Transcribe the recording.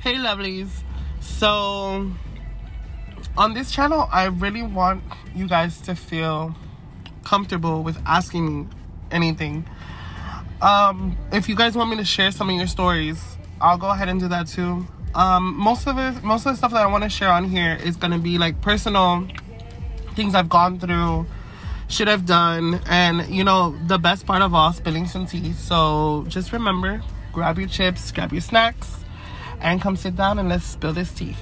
hey lovelies. So on this channel, I really want you guys to feel comfortable with asking me anything. Um, if you guys want me to share some of your stories, I'll go ahead and do that too. Um, most of it, most of the stuff that I want to share on here is gonna be like personal things I've gone through, shit I've done, and you know the best part of all, spilling some tea. So just remember, grab your chips, grab your snacks, and come sit down and let's spill this tea.